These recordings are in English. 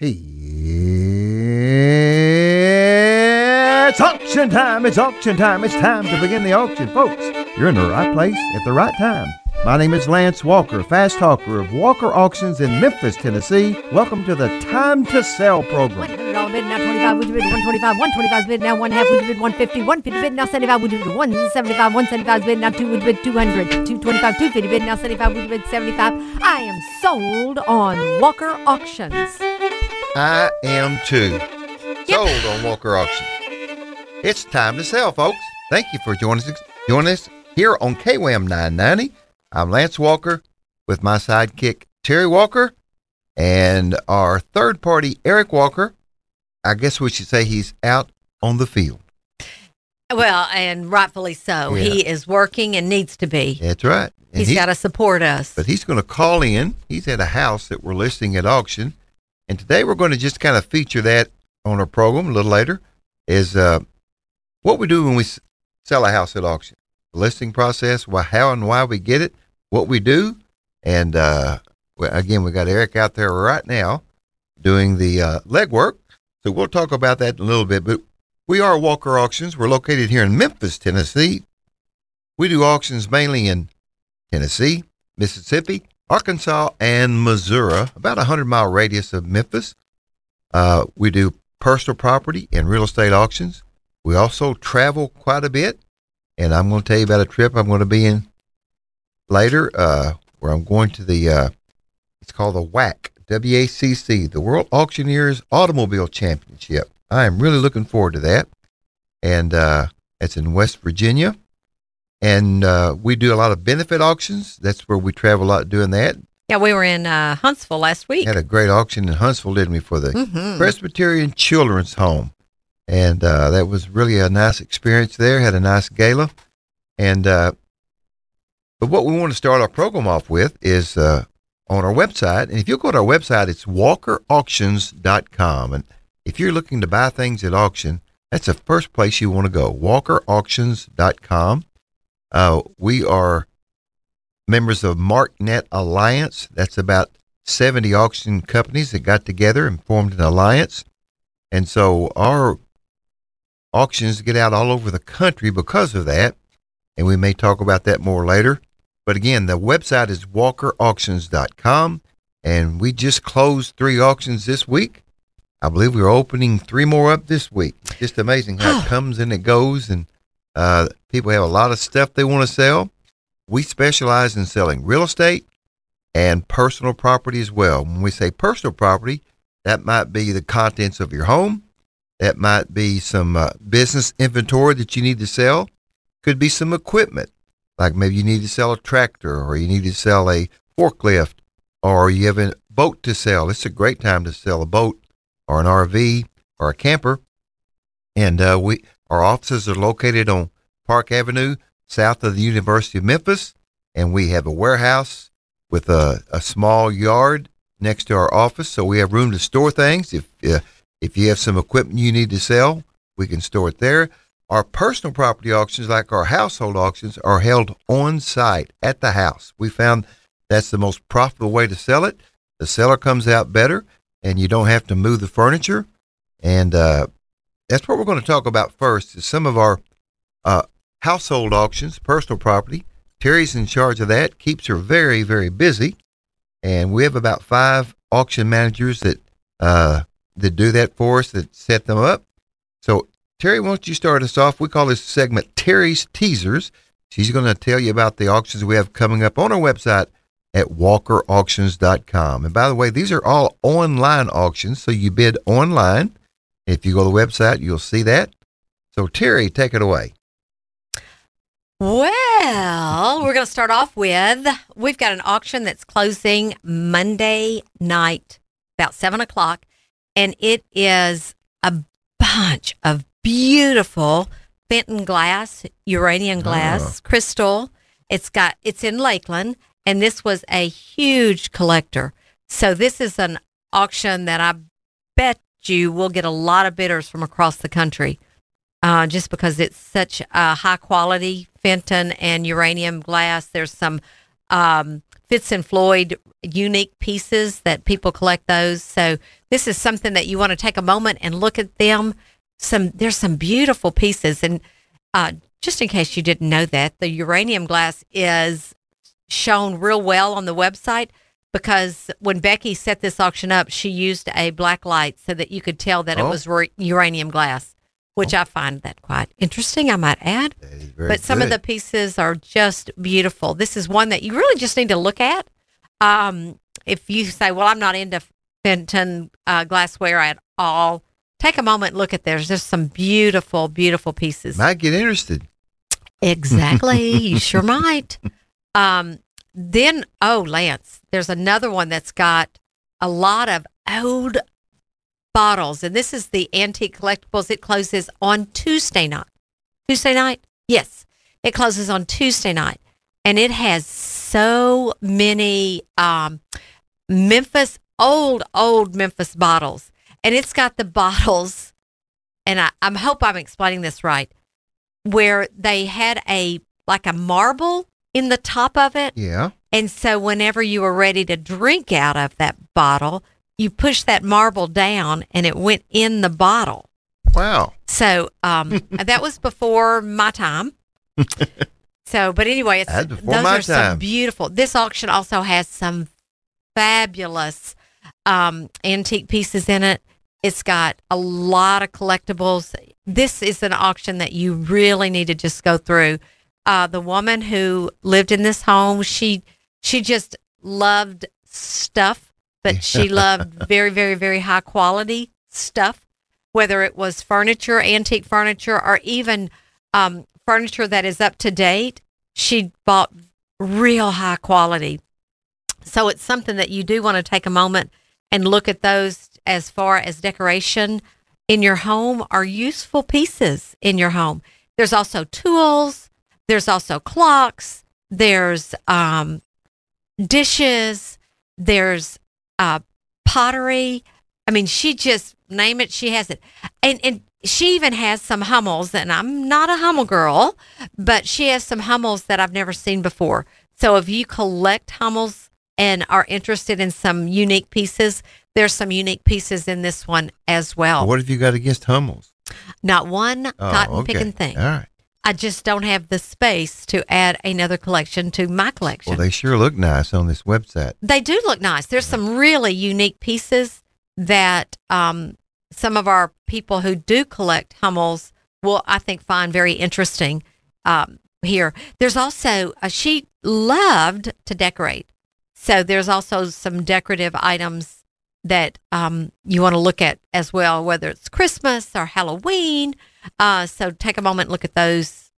It's auction time! It's auction time! It's time to begin the auction, folks. You're in the right place at the right time. My name is Lance Walker, fast talker of Walker Auctions in Memphis, Tennessee. Welcome to the Time to Sell program. $100 bid now 25, would you bid 125, 125 bid now one half, would you bid 150, 150 bid now 75, would you bid 175, 175 bid now 2, would you bid 200, 225, 250 bid now 75, would you bid 75. I am sold on Walker Auctions. I am too. Sold on Walker Auction. It's time to sell, folks. Thank you for joining us, joining us here on KWAM 990. I'm Lance Walker with my sidekick Terry Walker and our third party Eric Walker. I guess we should say he's out on the field. Well, and rightfully so. Yeah. He is working and needs to be. That's right. And He's he- got to support us. but he's going to call in. He's at a house that we're listing at auction, and today we're going to just kind of feature that on our program a little later. Is uh, what we do when we sell a house at auction, the listing process, why, how and why we get it, what we do, and uh, again, we got Eric out there right now doing the uh, legwork. So we'll talk about that in a little bit. But we are Walker Auctions. We're located here in Memphis, Tennessee. We do auctions mainly in Tennessee, Mississippi, Arkansas, and Missouri, about a 100 mile radius of Memphis. Uh, we do personal property and real estate auctions. We also travel quite a bit, and I'm going to tell you about a trip I'm going to be in later uh, where I'm going to the, uh, it's called the WAC, W A C C, the World Auctioneers Automobile Championship. I am really looking forward to that. And uh, it's in West Virginia and uh, we do a lot of benefit auctions. That's where we travel a lot doing that. yeah, we were in uh, Huntsville last week. Had a great auction in Huntsville, didn't we, for the Mhm. Presbyterian Children's Home, and uh, that was really a nice experience there. Had a nice gala, and uh, but what we want to start our program off with is uh, on our website. And if you go to our website, it's walkerauctions.com. And if you're looking to buy things at auction, that's the first place you want to go. Walkerauctions.com. Uh, we are members of MarkNet Alliance. That's about 70 auction companies that got together and formed an alliance. And so our auctions get out all over the country because of that. And we may talk about that more later. But again, the website is walkerauctions.com. And we just closed three auctions this week. I believe we're opening three more up this week. Just amazing how it comes and it goes. And uh, people have a lot of stuff they want to sell. We specialize in selling real estate and personal property as well. When we say personal property, that might be the contents of your home. That might be some uh, business inventory that you need to sell. Could be some equipment, like maybe you need to sell a tractor or you need to sell a forklift or you have a boat to sell. It's a great time to sell a boat or an RV or a camper. And uh, we our offices are located on Park Avenue, south of the University of Memphis, and we have a warehouse with a, a small yard next to our office, so we have room to store things. If uh, if you have some equipment you need to sell, we can store it there. Our personal property auctions, like our household auctions, are held on site at the house. We found that's the most profitable way to sell it. The seller comes out better, and you don't have to move the furniture. And uh, that's what we're going to talk about first. Is some of our uh, household auctions, personal property. Terry's in charge of that. Keeps her very, very busy, and we have about five auction managers that uh, that do that for us, that set them up. So, Terry, why don't you start us off? We call this segment Terry's Teasers. She's going to tell you about the auctions we have coming up on our website at walkerauctions.com. And by the way, these are all online auctions, so you bid online. If you go to the website, you'll see that. So, Terry, take it away. Well, we're going to start off with we've got an auction that's closing Monday night about seven o'clock, and it is a bunch of beautiful Fenton glass, uranium ah. glass, crystal. It's got it's in Lakeland, and this was a huge collector. So this is an auction that I bet you will get a lot of bidders from across the country uh, just because it's such a high quality Fenton and uranium glass. There's some um, Fitz and Floyd unique pieces that people collect those. So this is something that you want to take a moment and look at them. Some there's some beautiful pieces, and uh, just in case you didn't know that, the uranium glass is shown real well on the website because when Becky set this auction up, she used a black light so that you could tell that it Oh. was ra- uranium glass, which I find that quite interesting. I might add That is very but some of the pieces are just beautiful. This is one that you really just need to look at. Um, if you say, "Well, I'm not into Fenton uh, glassware at all," take a moment, look at theirs. There's some beautiful, beautiful pieces. might get interested. Exactly, you sure might. Um, then, oh, Lance, there's another one that's got a lot of old bottles, and this is the antique collectibles. It closes on Tuesday night. Tuesday night? Yes, it closes on Tuesday night, and it has so many um, Memphis old, old Memphis bottles, and it's got the bottles. And I, I hope I'm explaining this right where they had a like a marble in the top of it. Yeah. And so whenever you were ready to drink out of that bottle, you pushed that marble down and it went in the bottle. Wow. So um, that was before my time. So, but anyway, it's That's before those my are some beautiful. This auction also has some fabulous um, antique pieces in it. It's got a lot of collectibles. This is an auction that you really need to just go through. Uh, the woman who lived in this home, she she just loved stuff, but she loved very, very, very high quality stuff. Whether it was furniture, antique furniture, or even um, furniture that is up to date, she bought real high quality. So it's something that you do want to take a moment and look at those as far as decoration in your home or useful pieces in your home. There's also tools, there's also clocks, there's um, dishes, there's uh, pottery. I mean, she just name it, she has it. And and she even has some Hummels, and I'm not a Hummel girl, but she has some Hummels that I've never seen before. So if you collect Hummels and are interested in some unique pieces, there's some unique pieces in this one as well. What have you got against Hummels? Not one Oh, cotton okay. picking thing. All right. I just don't have the space to add another collection to my collection. Well, they sure look nice on this website. They do look nice. There's some really unique pieces that um, some of our people who do collect Hummels will, I think, find very interesting um, here. There's also, uh, she loved to decorate. So there's also some decorative items that um, you want to look at as well, whether it's Christmas or Halloween. Uh, so take a moment look at those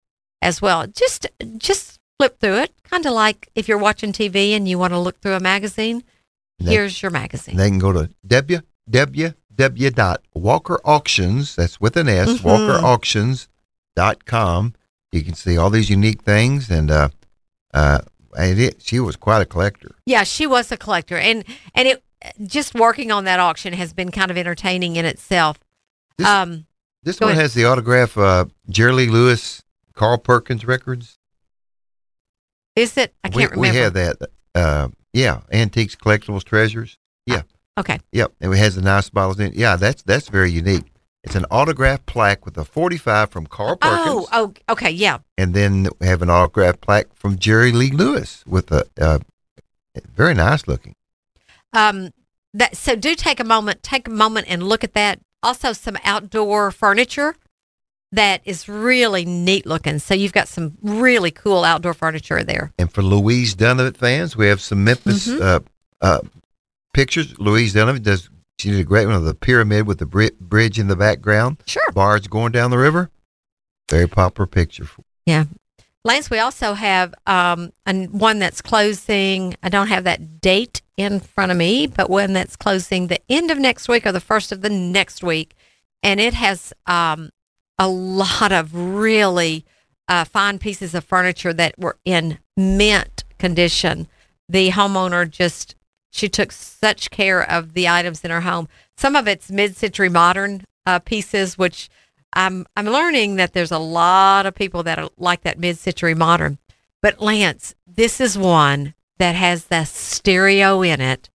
as well. Just, just flip through it, kind of like if you're watching TV and you want to look through a magazine. They- Here's your magazine. They can go to www.walkerauctions, that's with an S, Mhm. walkerauctions.com. You can see all these unique things. And, uh, uh, and it, she was quite a collector. Yeah, she was a collector, and and it just working on that auction has been kind of entertaining in itself. This- um, This Go one ahead. has the autograph, uh, Jerry Lee Lewis, Carl Perkins records. is it? I can't remember. We have that. Uh, yeah, antiques, collectibles, treasures. Yeah, Okay. yep. And it has the nice bottles in it. Yeah, that's that's very unique. It's an autograph plaque with a 45 from Carl Perkins, Oh, oh, okay, yeah. and then we have an autograph plaque from Jerry Lee Lewis with a uh, very nice looking. Um, that so do take a moment, take a moment and look at that. Also, some outdoor furniture that is really neat looking. So you've got some really cool outdoor furniture there. And for Louise Donovan fans, we have some Memphis Mhm. uh, uh, pictures. Louise Donovan does. She did a great one of the pyramid with the bri- bridge in the background. Sure. barge going down the river. Very popular picture. Lance, we also have um, an, one that's closing. I don't have that date in front of me, but one that's closing the end of next week or the first of the next week. And it has um, a lot of really uh, fine pieces of furniture that were in mint condition. The homeowner just, she took such care of the items in her home. Some of it's mid century modern uh, pieces, which I'm I'm learning that there's a lot of people that are like that mid-century modern. But Lance, this is one that has the stereo in it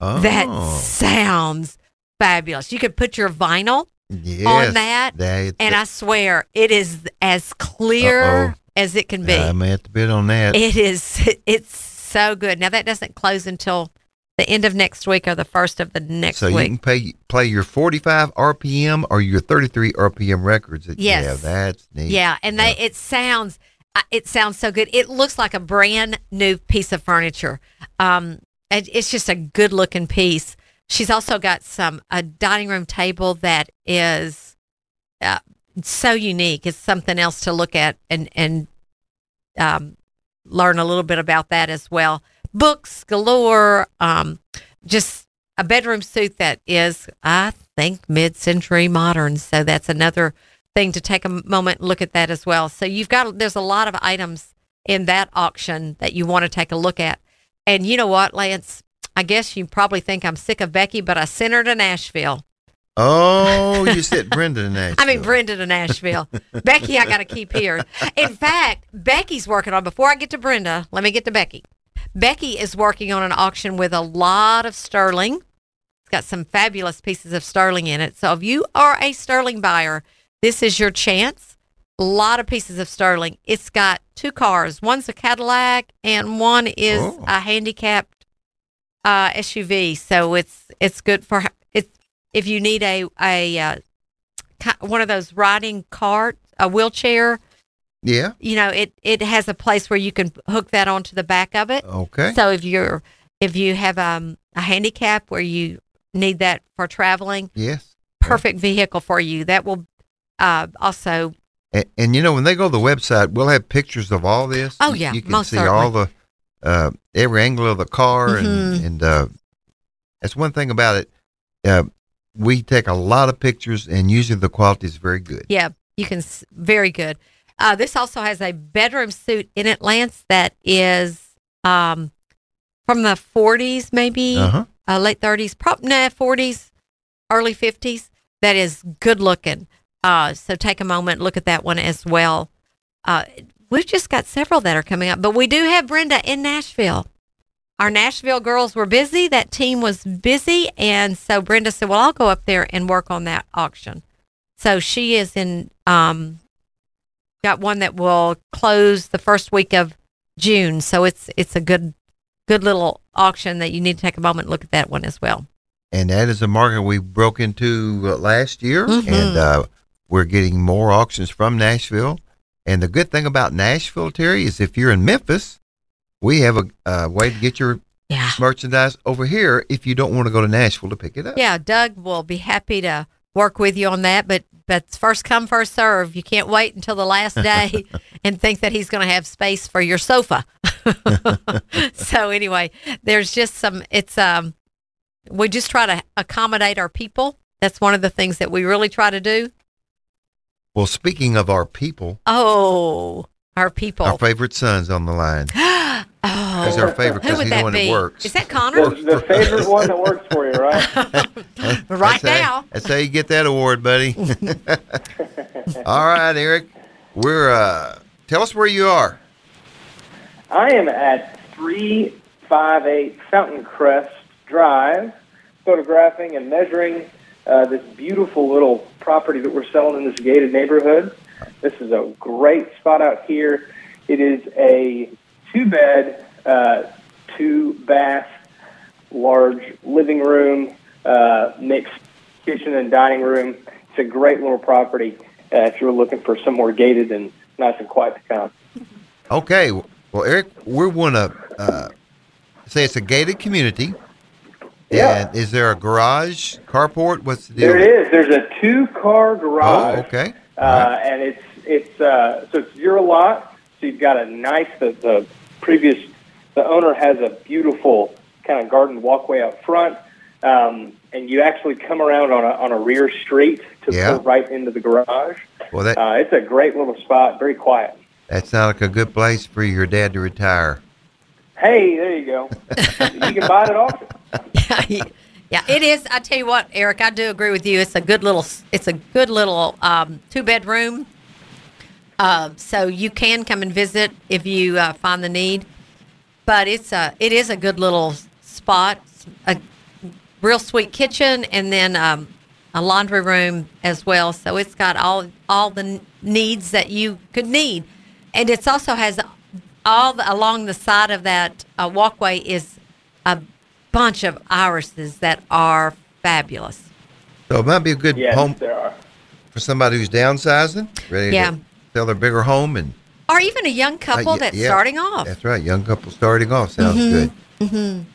Oh, that sounds fabulous. You could put your vinyl yes, on that, that- and I swear it is as clear Uh-oh. as it can be. I may have to bid on that. It is. It's so good. Now that doesn't close until the end of next week or the first of the next week. so you can pay, play your 45 RPM or your 33 RPM records. That Yes. Have. That's neat. Yeah, and they it sounds uh, it sounds so good. It looks like a brand new piece of furniture. Um, it, it's just a good looking piece. She's also got some a dining room table that is uh, so unique. It's something else to look at and and um, learn a little bit about that as well. Books galore. Um, just a bedroom suit that is, I think, mid-century modern. So that's another thing to take a moment and look at that as well. So you've got there's a lot of items in that auction that you want to take a look at. And you know what, Lance? I guess you probably think I'm sick of Becky, but I sent her to Nashville. Oh, you said Brenda in Nashville. I mean, Brenda to Nashville. Becky, I got to keep here. In fact, Becky's working on, before I get to Brenda, let me get to Becky. Becky is working on an auction with a lot of sterling. It's got some fabulous pieces of sterling in it. So if you are a sterling buyer, this is your chance. A lot of pieces of sterling. It's got two cars. One's a Cadillac and one is Oh. a handicapped uh, SUV. So it's it's good for it's if you need a a uh, one of those riding cart, a wheelchair. Yeah. You know, it it has a place where you can hook that onto the back of it. Okay. So if you're if you have um, a handicap where you need that for traveling, yes. perfect vehicle for you. That will uh, also And, and you know, when they go to the website, we'll have pictures of all this. Oh, yeah, you can most see all the uh, every angle of the car, Mhm. and and uh, that's one thing about it. Uh, we take a lot of pictures, and usually the quality is very good. Yeah, you can. s- Very good. Uh, this also has a bedroom suit in it, Lance, that is um, from the 40s, maybe Uh huh. uh, late 30s, probably nah, 40s, early 50s. That is good looking. Uh, so take a moment, look at that one as well. Uh, we've just got several that are coming up, but we do have Brenda in Nashville. Our Nashville girls were busy. That team was busy. And so Brenda said, Well, I'll go up there and work on that auction. So she is in, um, got one that will close the first week of June. So it's, it's a good, good little auction that you need to take a moment and look at that one as well. And that is a market we broke into uh, last year, Mhm. and uh, we're getting more auctions from Nashville. And the good thing about Nashville, Terry, is if you're in Memphis, we have a, a way to get your Yeah. merchandise over here if you don't want to go to Nashville to pick it up. Yeah, Doug will be happy to work with you on that, but but first come first serve. You can't wait until the last day and think that he's going to have space for your sofa. so anyway, there's just some it's um we just try to accommodate our people. That's one of the things that we really try to do. Well, speaking of our people, Oh, our people. our favorite son's on the line. oh, He's our favorite who because would he's the that one be? that works. Is that Connor? The, the favorite one that works for you, right? right That's how- now. that's how you get that award, buddy. All right, Eric. We're uh tell us where you are. I am at 358 Fountain Crest Drive, photographing and measuring uh, this beautiful little property that we're selling in this gated neighborhood. This is a great spot out here. It is a two bed, uh, two bath, large living room, uh, mixed kitchen and dining room. It's a great little property uh, if you're looking for somewhere gated and nice and quiet to come. Okay. Well, Eric, we want to uh, say it's a gated community. Yeah. And is there a garage, carport? What's the deal? There it is. There's a two-car Oh, garage, okay. uh, right. and it's it's uh, so it's your lot. So you've got a nice the, the previous the owner has a beautiful kind of garden walkway out front, um, and you actually come around on a on a rear street to Yeah. pull right into the garage. Well, that Uh, it's a great little spot, very quiet. that sounds like a good place for your dad to retire. Hey, there you go. you can buy it at auction. yeah, yeah, it is. I tell you what, Eric, I do agree with you. It's a good little. It's a good little um, two bedroom. Uh, so you can come and visit if you uh, find the need. But it's a it is a good little spot. A real sweet kitchen, and then um, a laundry room as well. So it's got all all the needs that you could need, and it also has all the, along the side of that uh, walkway is a bunch of irises that are fabulous. So it might be a good Yes, home there are. for somebody who's downsizing, ready Yeah. to sell their bigger home and Or even a young couple Uh, yeah, that's yeah. starting off. That's right, young couple starting off sounds good.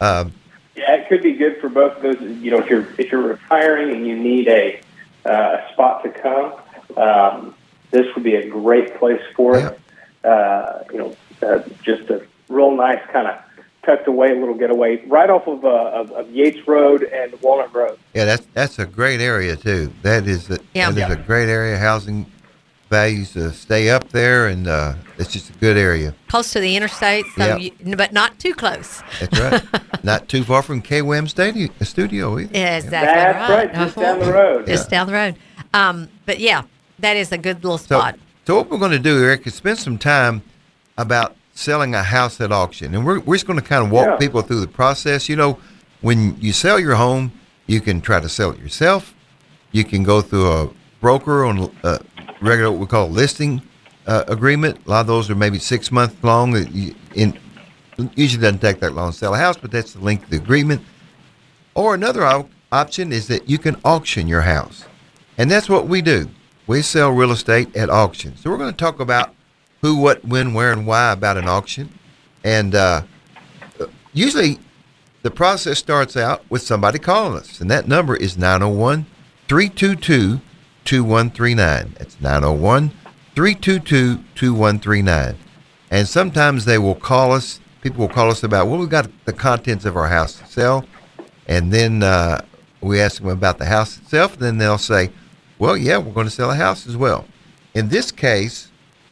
Um, Yeah, it could be good for both of those. You know, if you're if you're retiring and you need a uh, a spot to come, um, this would be a great place for it. Uh, you know, uh, just a real nice kind of tucked away little getaway right off of, uh, of, of Yates Road and Walnut Road. yeah, that's that's a great area too. That is a, Yeah. that is Yeah. a great area. Housing values to stay up there, and uh, it's just a good area. Close to the interstate, so Yeah. you, but not too close. That's right. Not too far from KWAM Stadium, studio either. Yeah, exactly That's right, right. just down the road. Just down the road. Um, but yeah, that is a good little spot. so what we're going to do, Eric, is spend some time about selling a house at auction, and we're we're just going to kind of walk Yeah. people through the process. You know, when you sell your home, you can try to sell it yourself. You can go through a broker on a regular what we call listing uh, agreement. A lot of those are maybe six months long. Usually doesn't take that long to sell a house, but that's the length of the agreement. Or another op- option is that you can auction your house. And that's what we do. We sell real estate at auction. So we're going to talk about who, what, when, where, and why about an auction. And uh, usually the process starts out with somebody calling us. And that number is 901 322 2139. That's 901 322 2139. And sometimes they will call us, people will call us about, well, we've got the contents of our house to sell. And then uh, we ask them about the house itself. And then they'll say, well, yeah, we're going to sell a house as well. In this case,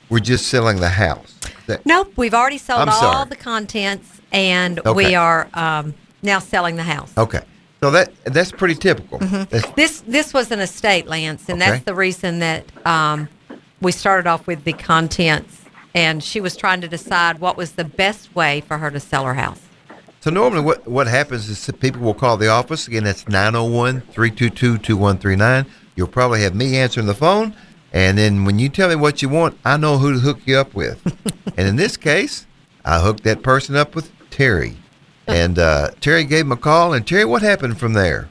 we're just selling the house. That- Nope, we've already sold all the contents, and Okay. we are um, now selling the house. okay. So that that's pretty typical. That's- This this was an estate, Lance, and Okay. that's the reason that um, we started off with the contents. And she was trying to decide what was the best way for her to sell her house. So normally what, what happens is people will call the office. Again, that's 901-322-2139. You'll probably have me answering the phone. And then when you tell me what you want, I know who to hook you up with. and in this case, I hooked that person up with Terry. And uh, Terry gave him a call. And Terry, what happened from there?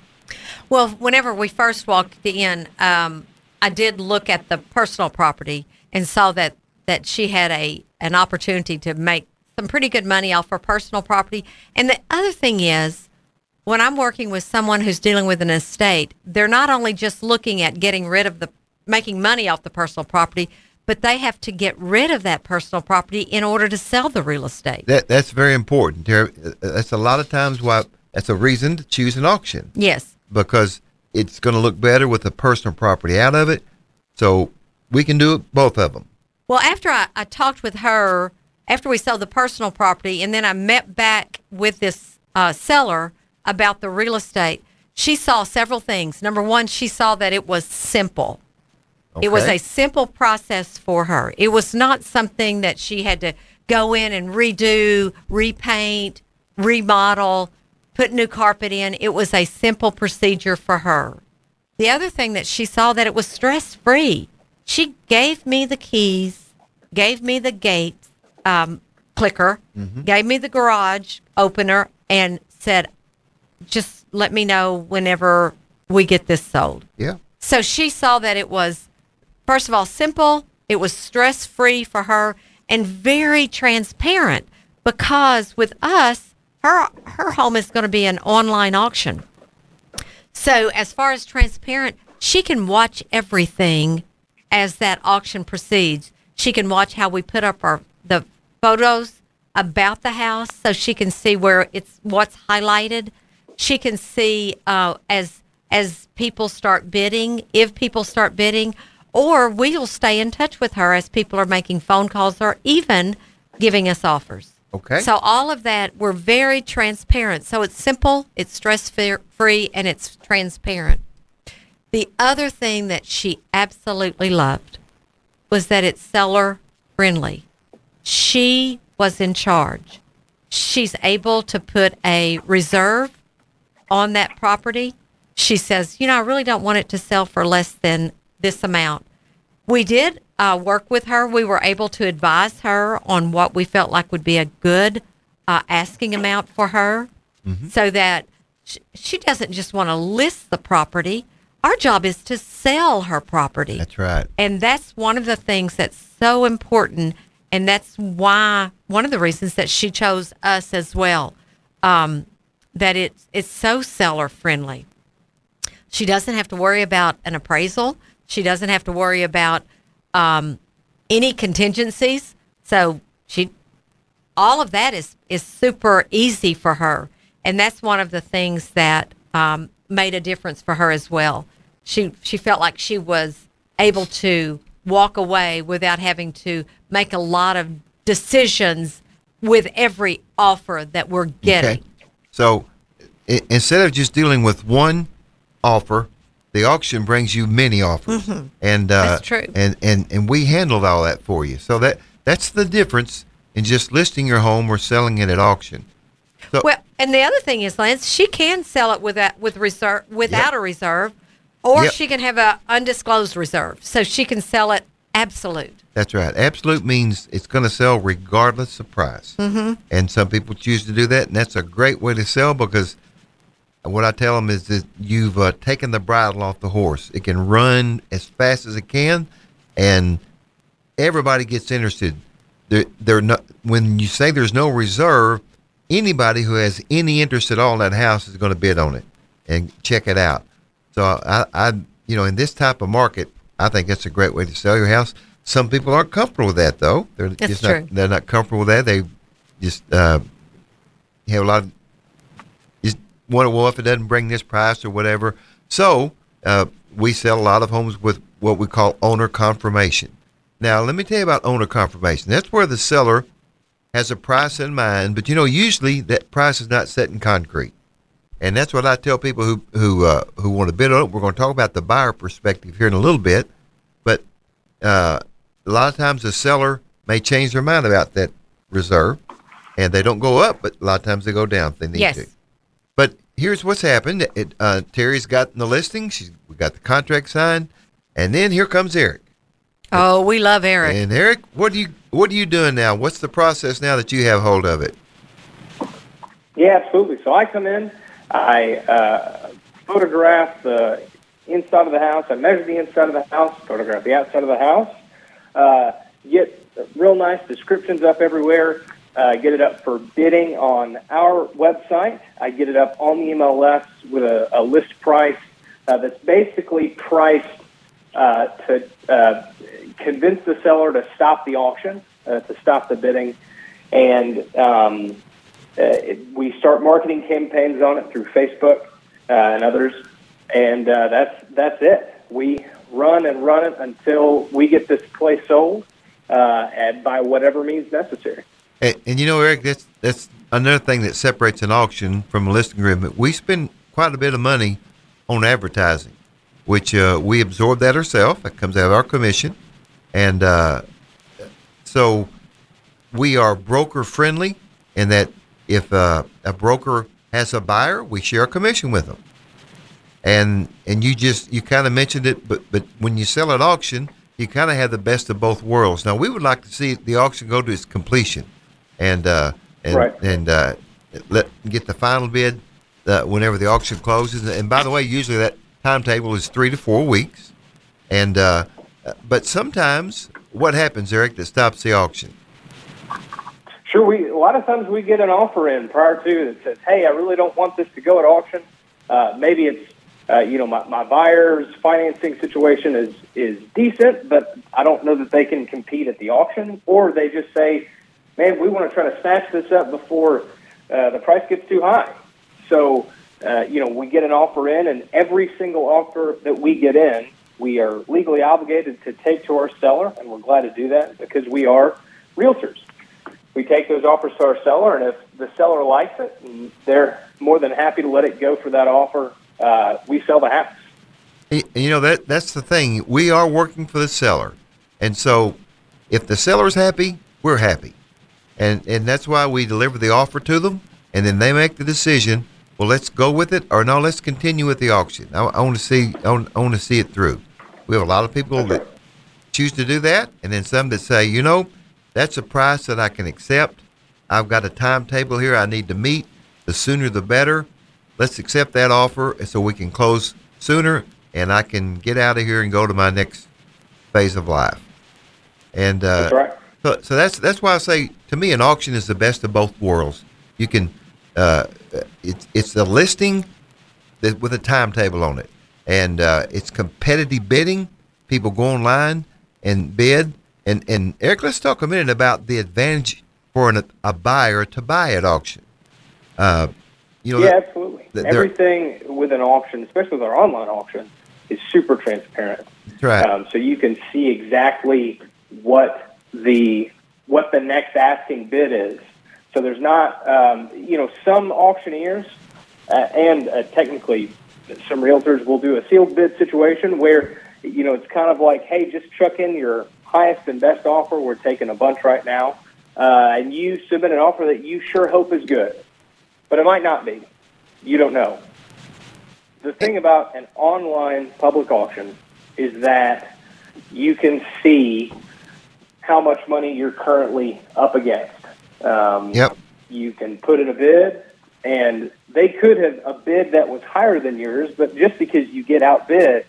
Well, whenever we first walked in, um, I did look at the personal property and saw that that she had a an opportunity to make some pretty good money off her personal property. And the other thing is, when I'm working with someone who's dealing with an estate, they're not only just looking at getting rid of the making money off the personal property, but they have to get rid of that personal property in order to sell the real estate. That That's very important, Terry. Uh, That's a lot of times why that's a reason to choose an auction. Yes. because it's going to look better with the personal property out of it. So we can do both of them. Well, after I, I talked with her, after we sold the personal property, and then I met back with this uh, seller about the real estate, she saw several things. Number one, she saw that it was simple. It was a simple process for her. It was not something that she had to go in and redo, repaint, remodel, put new carpet in. It was a simple procedure for her. The other thing that she saw that it was stress free. She gave me the keys, gave me the gate um, clicker, gave me the garage opener, and said, "Just let me know whenever we get this sold." Yeah. So she saw that it was, first of all, simple. It was stress free for her and very transparent because with us, her her home is going to be an online auction. So as far as transparent, she can watch everything as that auction proceeds. She can watch how we put up our the photos about the house, so she can see where it's what's highlighted. She can see uh, as as people start bidding, if people start bidding, or we'll stay in touch with her as people are making phone calls or even giving us offers. Okay. So all of that, we're very transparent. So it's simple, it's stress free, and it's transparent. The other thing that she absolutely loved was that it's seller friendly. She was in charge. she's able to put a reserve on that property. She says, you know, I really don't want it to sell for less than this amount. We did uh, work with her. We were able to advise her on what we felt like would be a good uh, asking amount for her so that sh- she doesn't just want to list the property. Our job is to sell her property. That's right. And that's one of the things that's so important. And that's why one of the reasons that she chose us as well. Um, that it's it's so seller friendly. She doesn't have to worry about an appraisal. She doesn't have to worry about um, any contingencies. So she all of that is is super easy for her, and that's one of the things that um, made a difference for her as well. She she felt like she was able to walk away without having to make a lot of decisions with every offer that we're getting. So i- instead of just dealing with one offer, the auction brings you many offers, and uh, Mm-hmm. That's true. And and and we handled all that for you. So that that's the difference in just listing your home or selling it at auction. So Well, and the other thing is, Lance, she can sell it without with reserve without a reserve, or Yep. she can have a undisclosed reserve, so she can sell it absolute. That's right. Absolute means it's going to sell regardless of price. Mm-hmm. And some people choose to do that, and that's a great way to sell because what I tell them is that you've uh, taken the bridle off the horse. It can run as fast as it can, and everybody gets interested. They're, they're not, when you say there's no reserve, anybody who has any interest at all in that house is going to bid on it and check it out. So I, I, you know, in this type of market, I think that's a great way to sell your house. Some people aren't comfortable with that, though. They're That's just true. not. They're not comfortable with that. They just uh, have a lot of wonder, well, if it doesn't bring this price or whatever. So uh, we sell a lot of homes with what we call owner confirmation. Now, let me tell you about owner confirmation. That's where the seller has a price in mind, but you know, usually that price is not set in concrete. And that's what I tell people who who uh, who want to bid on it. We're going to talk about the buyer perspective here in a little bit, but uh, a lot of times the seller may change their mind about that reserve, and they don't go up, but a lot of times they go down if they need Yes. to. But here's what's happened: it, uh, Terry's got the listing. She's we got the contract signed, and then here comes Eric. Oh, we love Eric. And Eric, what do you what are you doing now? What's the process now that you have hold of it? Yeah, absolutely. So I come in, I uh, photograph the inside of the house, I measure the inside of the house, photograph the outside of the house, uh, get real nice descriptions up everywhere, uh, get it up for bidding on our website. I get it up on the MLS with a, a list price uh, that's basically priced uh, to uh, convince the seller to stop the auction, uh, to stop the bidding, and um, uh, it, we start marketing campaigns on it through Facebook uh, and others, and uh, that's that's it. We run and run it until we get this place sold, and by whatever means necessary. And, and you know, Eric, that's that's another thing that separates an auction from a listing agreement. We spend quite a bit of money on advertising, which uh, we absorb that ourselves. That comes out of our commission, and uh, so we are broker friendly in that if uh, a broker has a buyer, we share a commission with them. And and you just you kind of mentioned it, but but when you sell at auction, you kind of have the best of both worlds. Now we would like to see the auction go to its completion, and uh, and Right. and uh, let get the final bid uh, whenever the auction closes. And by the way, usually that timetable is three to four weeks. And uh, but sometimes what happens, Eric, that stops the auction? Sure, we a lot of times we get an offer in prior to that says, "Hey, I really don't want this to go at auction. Uh, maybe it's uh, you know my, my buyer's financing situation is is decent, but I don't know that they can compete at the auction." Or they just say, "Man, we want to try to snatch this up before uh, the price gets too high." So uh, you know we get an offer in, and every single offer that we get in, we are legally obligated to take to our seller, and we're glad to do that because we are realtors we take those offers to our seller, and if the seller likes it, and they're more than happy to let it go for that offer, uh, we sell the house. You know that that's the thing. We are working for the seller, and so if the seller's happy, we're happy. And and that's why we deliver the offer to them, and then they make the decision. Well, let's go with it, or no, let's continue with the auction. I, I want to see, I want, I want to see it through. We have a lot of people that choose to do that, and then some that say, you know, that's a price that I can accept. I've got a timetable here I need to meet. The sooner the better. Let's accept that offer so we can close sooner and I can get out of here and go to my next phase of life. And uh, That's right. so, so that's that's why I say to me an auction is the best of both worlds. You can uh, it's it's the listing that, with a timetable on it, and uh, it's competitive bidding. People go online and bid. And and Eric, let's talk a minute about the advantage for an, a buyer to buy at auction. Uh, you know, yeah, absolutely. that they're- Everything with an auction, especially with our online auction, is super transparent. that's right. Um, so you can see exactly what the what the next asking bid is. So there's not, um, you know, some auctioneers uh, and uh, technically some realtors will do a sealed bid situation where, you know, it's kind of like, hey, just chuck in your highest and best offer. We're taking a bunch right now, uh, and you submit an offer that you sure hope is good, but it might not be. You don't know. The thing about an online public auction is that you can see how much money you're currently up against. Um, Yep. You can put in a bid, and they could have a bid that was higher than yours, but just because you get outbid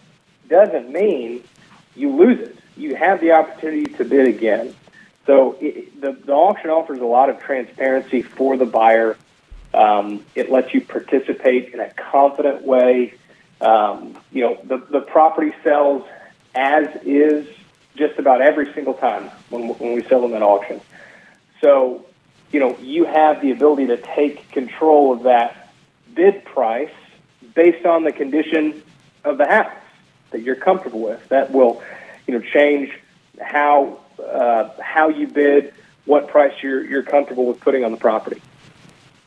doesn't mean you lose it. You have the opportunity to bid again. So it, the, the auction offers a lot of transparency for the buyer. Um, it lets you participate in a confident way. Um, you know, the, the property sells as is just about every single time when, when we sell them at auction. So, you know, you have the ability to take control of that bid price based on the condition of the house that you're comfortable with. That will, you know, change how uh, how you bid, what price you're you're comfortable with putting on the property.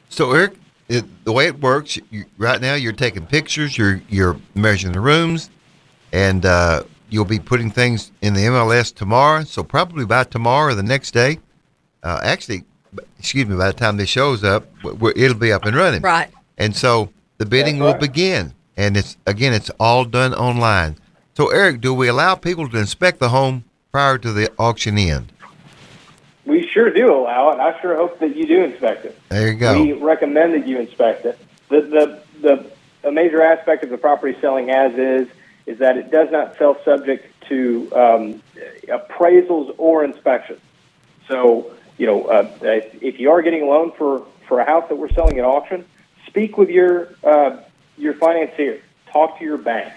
So Eric, it, the way it works, you, right now you're taking pictures, you're you're measuring the rooms, and uh, you'll be putting things in the MLS tomorrow. So probably by tomorrow or the next day, uh, actually, excuse me, by the time this shows up, w- w- it'll be up and running. Right. And so the bidding That's will begin, and it's again, it's all done online. So Eric, do we allow people to inspect the home prior to the auction end? We sure do allow it, I sure hope that you do inspect it. There you go. We recommend that you inspect it. The, the, the, a major aspect of the property selling as is is that it does not sell subject to um, appraisals or inspections. So, you know, uh, if you are getting a loan for, for a house that we're selling at auction, speak with your, uh, your financier. Talk to your bank.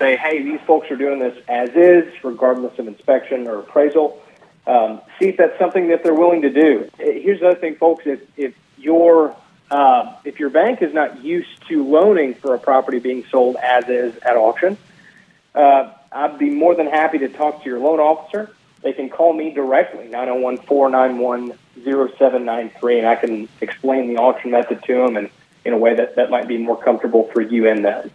Say, hey, these folks are doing this as is, regardless of inspection or appraisal. Um, see if that's something that they're willing to do. Uh, Here's another thing, folks. If, if your uh, if your bank is not used to loaning for a property being sold as is at auction, uh, I'd be more than happy to talk to your loan officer. They can call me directly, 901 491 0793, and I can explain the auction method to them and in a way that, that might be more comfortable for you and them.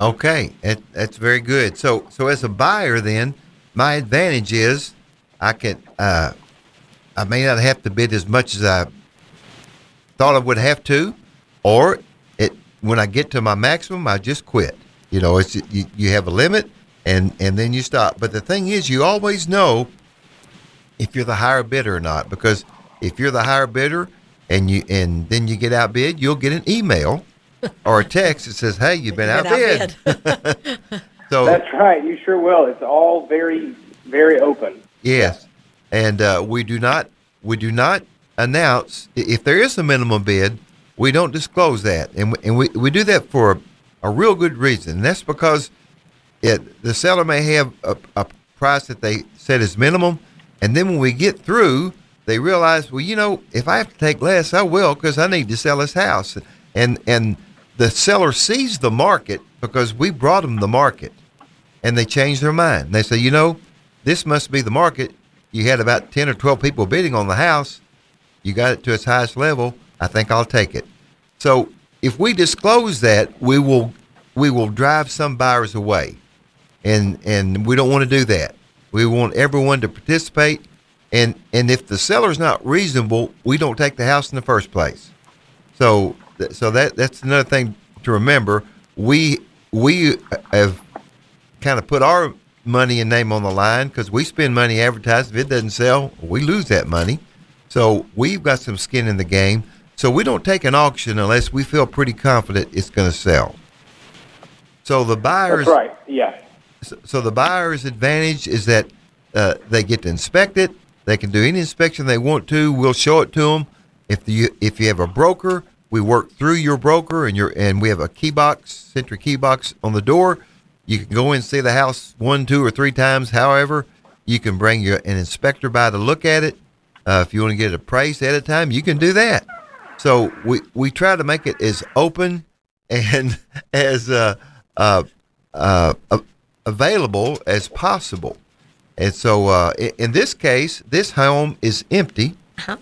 Okay, that, that's very good. So, so as a buyer, then my advantage is I can uh, I may not have to bid as much as I thought I would have to, or it when I get to my maximum, I just quit. You know, it's you, you have a limit, and and then you stop. But the thing is, you always know if you're the higher bidder or not, because if you're the higher bidder and you and then you get outbid, you'll get an email or a text that says, "Hey, you've been Been outbid." so That's right. You sure will. It's all very, very open. yes, and uh, we do not we do not announce if there is a minimum bid. We don't disclose that, and we, and we, we do that for a, real good reason. And that's because it the seller may have a, a price that they set as minimum, and then when we get through, they realize, well, you know, if I have to take less, I will because I need to sell this house, and and the seller sees the market because we brought them the market, and they change their mind. They say, you know, this must be the market. You had about ten or twelve people bidding on the house. You got it to its highest level. I think I'll take it. So if we disclose that, we will we will drive some buyers away, and and we don't want to do that. We want everyone to participate, and and if the seller's not reasonable, we don't take the house in the first place. So so that that's another thing to remember. We we uh, have kind of put our money and name on the line because we spend money advertising. If it doesn't sell, we lose that money. So we've got some skin in the game. So we don't take an auction unless we feel pretty confident it's going to sell. So the buyers, That's right. Yeah. so, so the buyer's advantage is that uh, they get to inspect it. They can do any inspection they want to. We'll show it to them. If you if you have a broker, we work through your broker, and your and we have a key box, Sentry key box on the door. You can go in and see the house one, two, or three times. However, you can bring your an inspector by to look at it. Uh, if you want to get it appraised at a time, you can do that. So we we try to make it as open and as uh, uh, uh, available as possible. And so, uh, in, in this case, this home is empty. Uh-huh.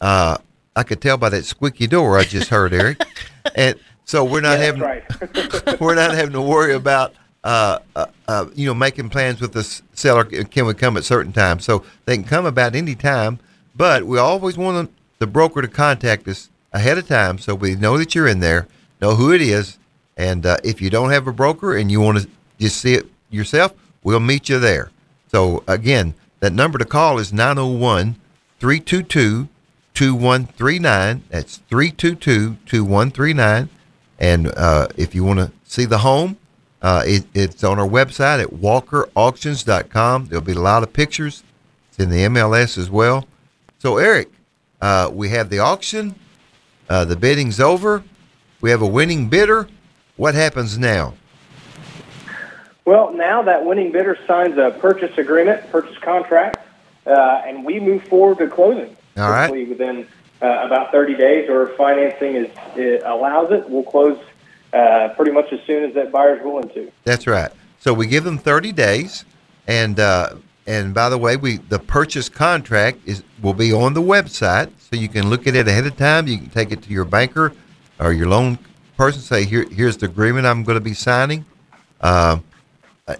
Uh, I could tell by that squeaky door I just heard, Eric. and so we're not Yeah, having right. we're not having to worry about uh, uh, uh, you know making plans with the seller. Can we come at certain times? So they can come about any time, but we always want the broker to contact us ahead of time so we know that you're in there, know who it is, and uh, if you don't have a broker and you want to just see it yourself, we'll meet you there. So again, that number to call is 901 322 2139. That's 322 2139. And uh, if you want to see the home, uh, it, it's on our website at walkerauctions.com. There'll be a lot of pictures. It's in the MLS as well. So, Eric, uh, we have the auction. Uh, the bidding's over. We have a winning bidder. What happens now? Well, now that winning bidder signs a purchase agreement, purchase contract, uh, and we move forward to closing. All right. Hopefully within uh, about 30 days, or if financing is it allows it, we'll close uh, pretty much as soon as that buyer's willing to. That's right. So we give them 30 days, and uh, and by the way, we the purchase contract is will be on the website, so you can look at it ahead of time. You can take it to your banker or your loan person. Say here here's the agreement I'm going to be signing. Uh,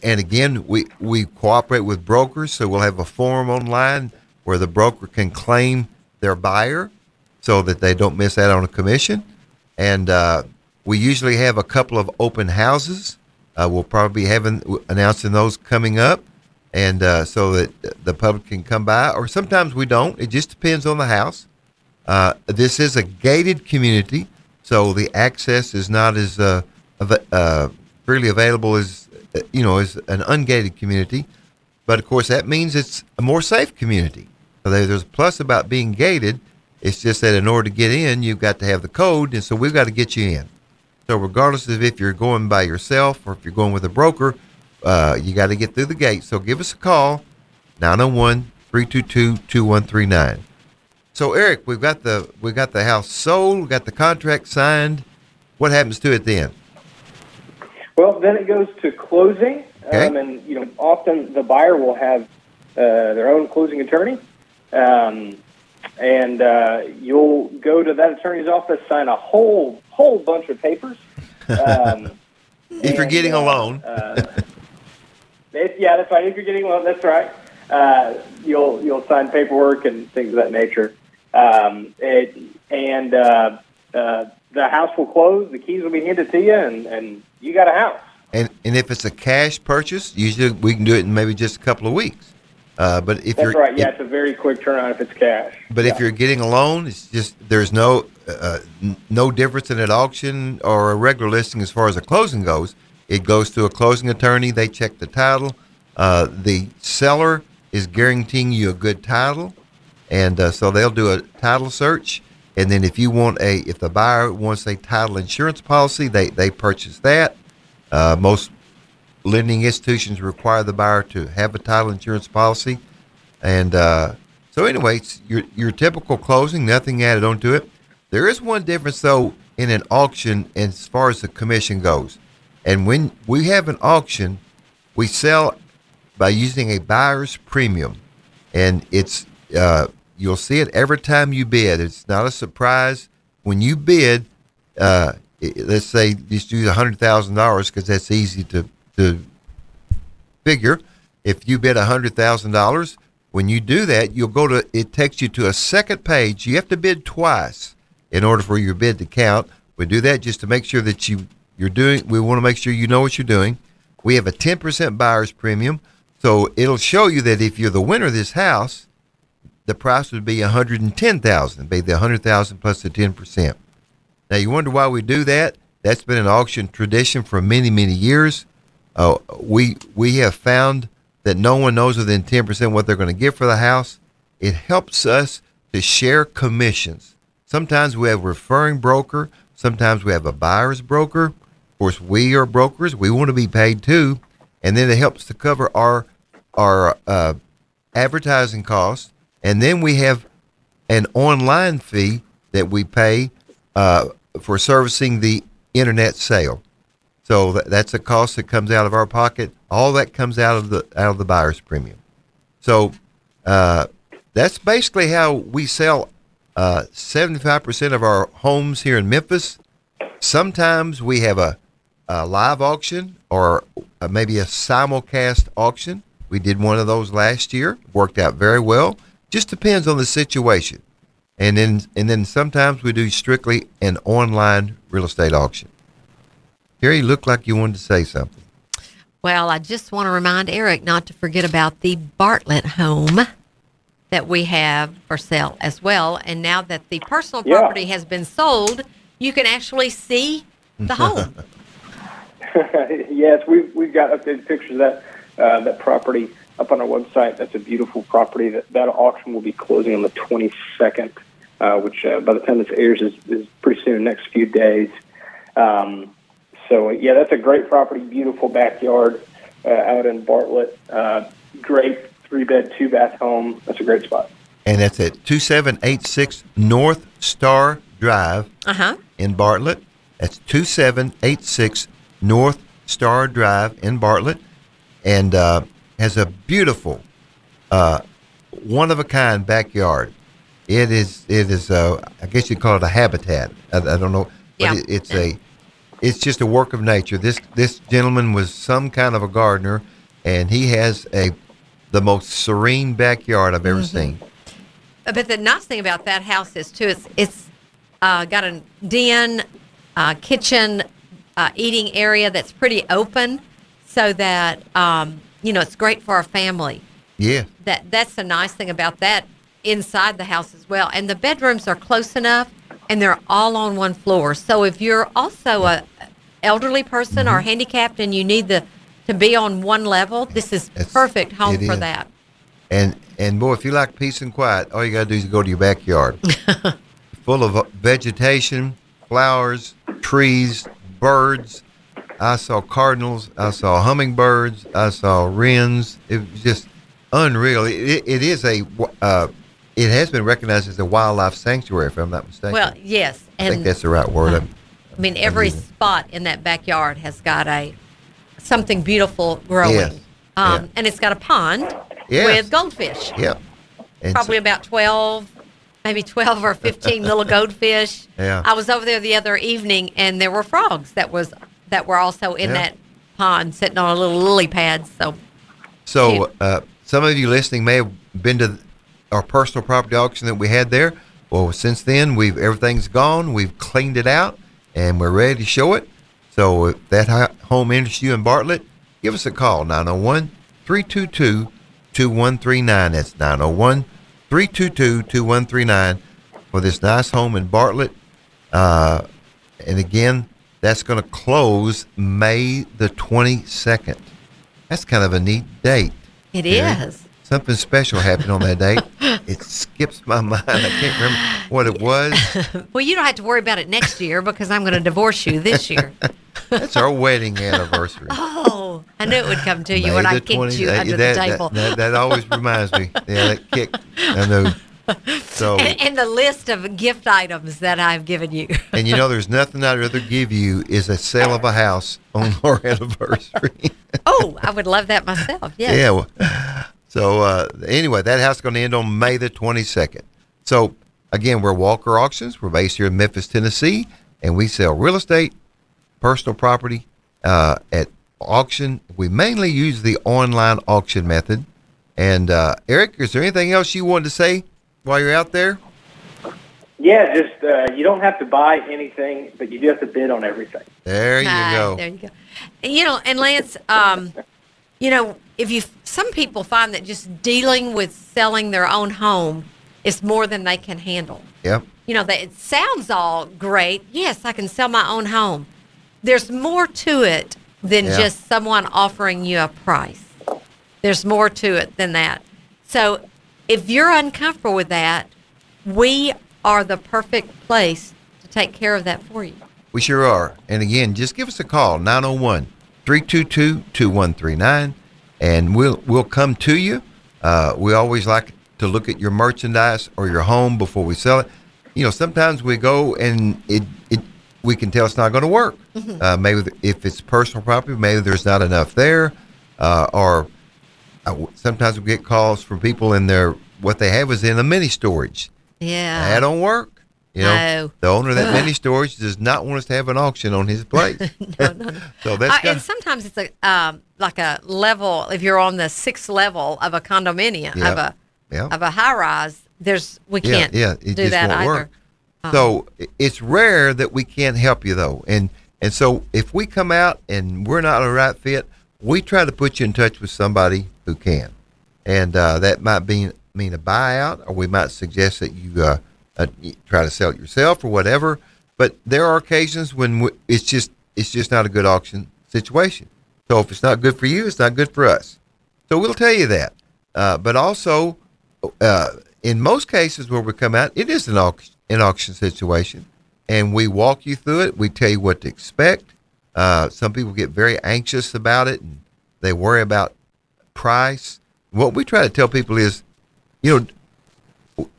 and again, we we cooperate with brokers, so we'll have a form online where the broker can claim their buyer, so that they don't miss out on a commission. And uh, we usually have a couple of open houses. Uh, we'll probably be having announcing those coming up, and uh, so that the public can come by. Or sometimes we don't. It just depends on the house. Uh, this is a gated community, so the access is not as uh, uh, freely available as uh, you know as an ungated community. But of course, that means it's a more safe community. So there's a plus about being gated. It's just that in order to get in, you've got to have the code, and so we've got to get you in. So regardless of if you're going by yourself or if you're going with a broker, uh, you got to get through the gate. So give us a call, 901-322-2139. So Eric, we've got the we got the house sold, we got the contract signed. What happens to it then? Well, then it goes to closing, Okay. um, and you know often the buyer will have uh, their own closing attorney, um, and uh, you'll go to that attorney's office, sign a whole whole bunch of papers. Um, If you're and, getting a uh, loan. Uh, if, yeah, that's right. If you're getting a loan, that's right. Uh, you'll you'll sign paperwork and things of that nature. Um, it, and uh, uh, the house will close. The keys will be handed to you, and, and you got a house. And and if it's a cash purchase, usually we can do it in maybe just a couple of weeks. Uh, but if That's you're right. Yeah, if- it's a very quick turnaround if it's cash. But if you're getting a loan, it's just there's no uh, n- no difference in an auction or a regular listing as far as a closing goes. It goes to a closing attorney. They check the title. Uh, the seller is guaranteeing you a good title, and uh, so they'll do a title search. And then if you want a if the buyer wants a title insurance policy, they they purchase that. Uh, most lending institutions require the buyer to have a title insurance policy. And uh, so, anyway, it's your your typical closing, nothing added onto it. There is one difference though in an auction as far as the commission goes. And when we have an auction, we sell by using a buyer's premium, and it's uh, you'll see it every time you bid. It's not a surprise when you bid. Uh, let's say just use a hundred thousand dollars because that's easy to to figure. If you bid hundred thousand dollars, when you do that, you'll go to it takes you to a second page. You have to bid twice in order for your bid to count. We do that just to make sure that you you're doing. We want to make sure you know what you're doing. We have a 10% buyer's premium, so it'll show you that if you're the winner of this house, the price would be 110,000, be the 100,000 plus the 10%. Now you wonder why we do that? That's been an auction tradition for many many years. Uh, we we have found that no one knows within 10% what they're going to get for the house. It helps us to share commissions. Sometimes we have a referring broker. Sometimes we have a buyer's broker. Course, we are brokers. We want to be paid too. And then it helps to cover our our uh, advertising costs. And then we have an online fee that we pay uh, for servicing the internet sale. So that, that's a cost that comes out of our pocket. All that comes out of the out of the buyer's premium. So uh, that's basically how we sell seventy five percent of our homes here in Memphis. Sometimes we have a, a live auction or uh, maybe a simulcast auction. We did one of those last year. Worked out very well. Just depends on the situation. And then and then sometimes we do strictly an online real estate auction. Gary, you looked like you wanted to say something. Well, I just want to remind Eric not to forget about the Bartlett home that we have for sale as well. And now that the personal Yeah. property has been sold, you can actually see the home. yes, we've we've got updated pictures of that uh, that property up on our website. That's a beautiful property. That that auction will be closing on the 22nd, uh, which uh, by the time this airs is, is pretty soon, next few days. Um, so yeah, that's a great property. Beautiful backyard uh, out in Bartlett. Uh, great three bed, two bath home. That's a great spot. And that's at 2786 North Star Drive Uh huh. in Bartlett. That's 2786 North Star Drive in Bartlett. And uh, has a beautiful, uh, one of a kind backyard. It is, it is, uh, I guess you'd call it a habitat. I, I don't know. But Yeah. it, it's a, it's just a work of nature. This, this gentleman was some kind of a gardener and he has a, the most serene backyard I've ever seen. But the nice thing about that house is too, it's it's uh, got a den, uh, kitchen, uh, eating area that's pretty open, so that um, you know it's great for our family. Yeah. That that's the nice thing about that inside the house as well. And the bedrooms are close enough, and they're all on one floor. So if you're also a elderly person Mm-hmm. or handicapped and you need the to be on one level, this is It's- perfect home for is. that. And and boy, if you like peace and quiet, all you gotta do is go to your backyard, full of vegetation, flowers, trees, birds. I saw cardinals. I saw hummingbirds. I saw wrens. It was just unreal. It, it, is a. Uh, it has been recognized as a wildlife sanctuary, if I'm not mistaken. Well, yes, I and think that's the right word. uh, I mean, every spot in that backyard has got a something beautiful growing, Yes. um, Yeah. and it's got a pond Yes. with goldfish. yeah. And Probably so- about twelve, maybe twelve or fifteen little goldfish. Yeah. I was over there the other evening, and there were frogs that was that were also in Yeah. that pond, sitting on a little lily pad. So So, uh, some of you listening may have been to our personal property auction that we had there. Well, since then, we've everything's gone. We've cleaned it out, and we're ready to show it. So, if that home interests you in Bartlett, give us a call 901 322 2139. That's 901 322 2139 for this nice home in Bartlett. Uh, and again, that's going to close May the 22nd. That's kind of a neat date. it Carrie. is. Something special happened on that day. It skips my mind. I can't remember what it was. Well, you don't have to worry about it next year because I'm going to divorce you this year. That's our wedding anniversary. oh, I knew it would come to you when I kicked 20 you that, under that, the table. That, that, that always reminds me. Yeah, that kick. I know. So, and, and the list of gift items that I've given you. and you know, there's nothing I'd rather give you is a sale of a house on our anniversary. oh, I would love that myself. Yes. Yeah. well, So uh, anyway, that house is going to end on May the 22nd. So again, we're Walker Auctions. We're based here in Memphis, Tennessee, and we sell real estate, personal property uh, at auction. We mainly use the online auction method. And uh, Eric, is there anything else you wanted to say while you're out there? Yeah, just uh, you don't have to buy anything, but you do have to bid on everything. There you go. There you go. You know, and Lance, um, you know, if you some people find that just dealing with selling their own home is more than they can handle. Yep. You know, that it sounds all great. Yes, I can sell my own home. There's more to it than Yeah. just someone offering you a price. There's more to it than that. So, if you're uncomfortable with that, we are the perfect place to take care of that for you. We sure are. And again, just give us a call 901 322 2139 and we'll we'll come to you. Uh, we always like to look at your merchandise or your home before we sell it. You know, sometimes we go and it, it we can tell it's not going to work. Uh, maybe if it's personal property, maybe there's not enough there, uh, or uh, w- sometimes we get calls from people in their what they have is in a mini storage. Yeah. That don't work. You know, No. the owner of that mini storage does not want us to have an auction on his place. no, no, no. so that's Uh, and sometimes it's a um, like a level. If you're on the sixth level of a condominium Yeah. of a yeah, of a high rise, there's we can't yeah. It do that either. work. So it's rare that we can't help you though, and and so if we come out and we're not a right fit, we try to put you in touch with somebody who can, and uh, that might be mean a buyout, or we might suggest that you uh, uh, try to sell it yourself or whatever. But there are occasions when we, it's just it's just not a good auction situation. So if it's not good for you, it's not good for us. So we'll tell you that. Uh, but also, uh, in most cases where we come out, it is an auction, an auction situation, and we walk you through it. We tell you what to expect. Uh, some people get very anxious about it, and they worry about price. What we try to tell people is, you know,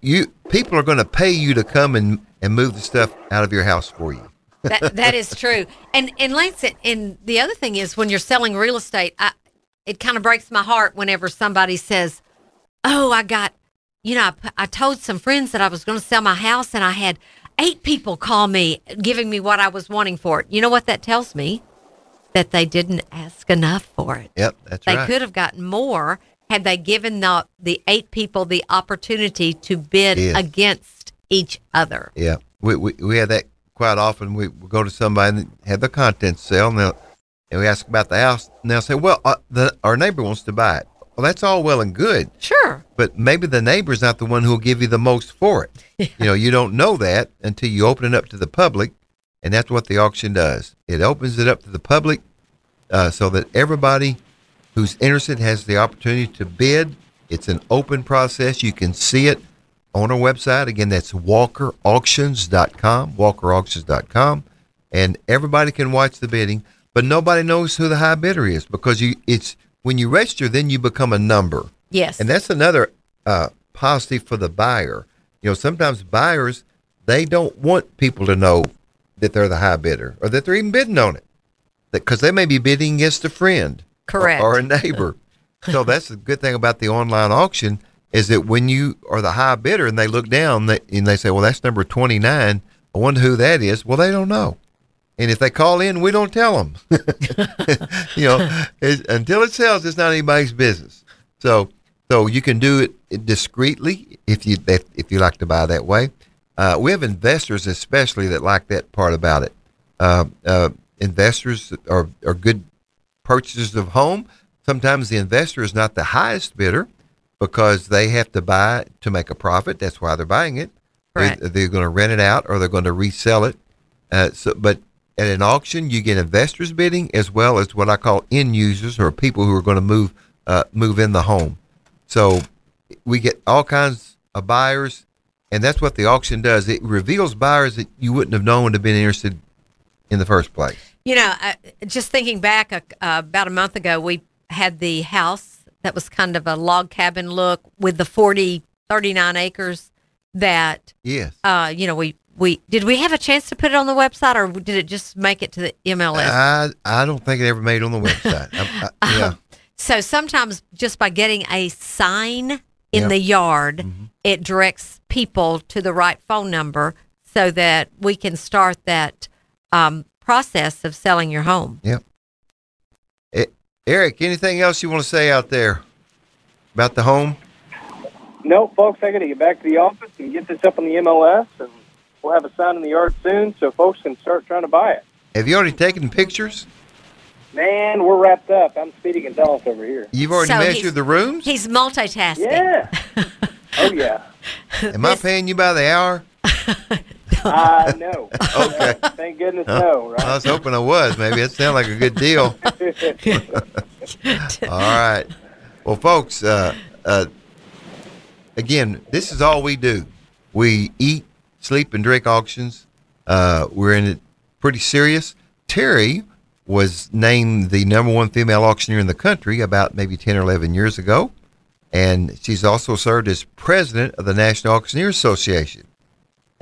you people are going to pay you to come and and move the stuff out of your house for you. that that is true. And and Lance, and the other thing is when you're selling real estate, I, it kind of breaks my heart whenever somebody says, "Oh, I got, you know, I told some friends that I was going to sell my house, and I had eight people call me giving me what I was wanting for it." You know what that tells me? That they didn't ask enough for it. Yep, that's They right. They could have gotten more had they given the the eight people the opportunity to bid Yes. against each other. Yeah, we, we we had that quite often. We, we go to somebody and have the contents sale, and, and we ask about the house, and they'll say, "Well, uh, the, our neighbor wants to buy it." Well, that's all well and good, Sure. but maybe the neighbor's not the one who will give you the most for it. You know, you don't know that until you open it up to the public, and that's what the auction does. It opens it up to the public uh, so that everybody who's interested has the opportunity to bid. It's an open process. You can see it on our website. Again, that's walkerauctions.com, walkerauctions.com, and everybody can watch the bidding, but nobody knows who the high bidder is because you it's when you register, then you become a number. Yes. And that's another uh, positive for the buyer. You know, sometimes buyers they don't want people to know that they're the high bidder or that they're even bidding on it, because they may be bidding against a friend, Correct. or, a neighbor. so that's the good thing about the online auction is that when you are the high bidder and they look down and they say, "Well, that's number twenty nine. I wonder who that is." Well, they don't know. And if they call in, we don't tell them. you know, it, until it sells, it's not anybody's business. So, so you can do it discreetly if you if you like to buy that way. Uh, we have investors, especially that like that part about it. Uh, uh, investors are are good purchasers of home. Sometimes the investor is not the highest bidder because they have to buy to make a profit. That's why they're buying it. Correct. They're, they're going to rent it out or they're going to resell it. Uh, so, but at an auction, you get investors bidding as well as what I call end users or people who are going to move uh, move in the home. So we get all kinds of buyers, and that's what the auction does. It reveals buyers that you wouldn't have known would have been interested in the first place. You know, I, just thinking back uh, about a month ago, we had the house that was kind of a log cabin look with the 40, 39 acres that, Yes. uh, you know, we, we did we have a chance to put it on the website or did it just make it to the MLS? I I don't think it ever made it on the website. I, I, yeah. So sometimes just by getting a sign in. Mm-hmm. the yard, it directs people to the right phone number so that we can start that um, process of selling your home. Yep. Eric, anything else you want to say out there? about the home? No, folks, I got to get back to the office and get this up on the MLS, and we'll have a sign in the yard soon, so folks can start trying to buy it. Have you already taken pictures? Man, we're wrapped up. I'm Speedy Gonzalez over here. You've already So measured the rooms? He's multitasking. Yeah. oh yeah. Am I paying you by the hour? Uh, no. Okay. Thank goodness, no. I was hoping I was. Maybe it sounded like a good deal. All right. Well, folks, uh, uh, again, this is all we do. We eat, sleep, and drink auctions. Uh, we're in it pretty serious. Terry was named the number one female auctioneer in the country about maybe 10 or 11 years ago. And she's also served as president of the National Auctioneer Association.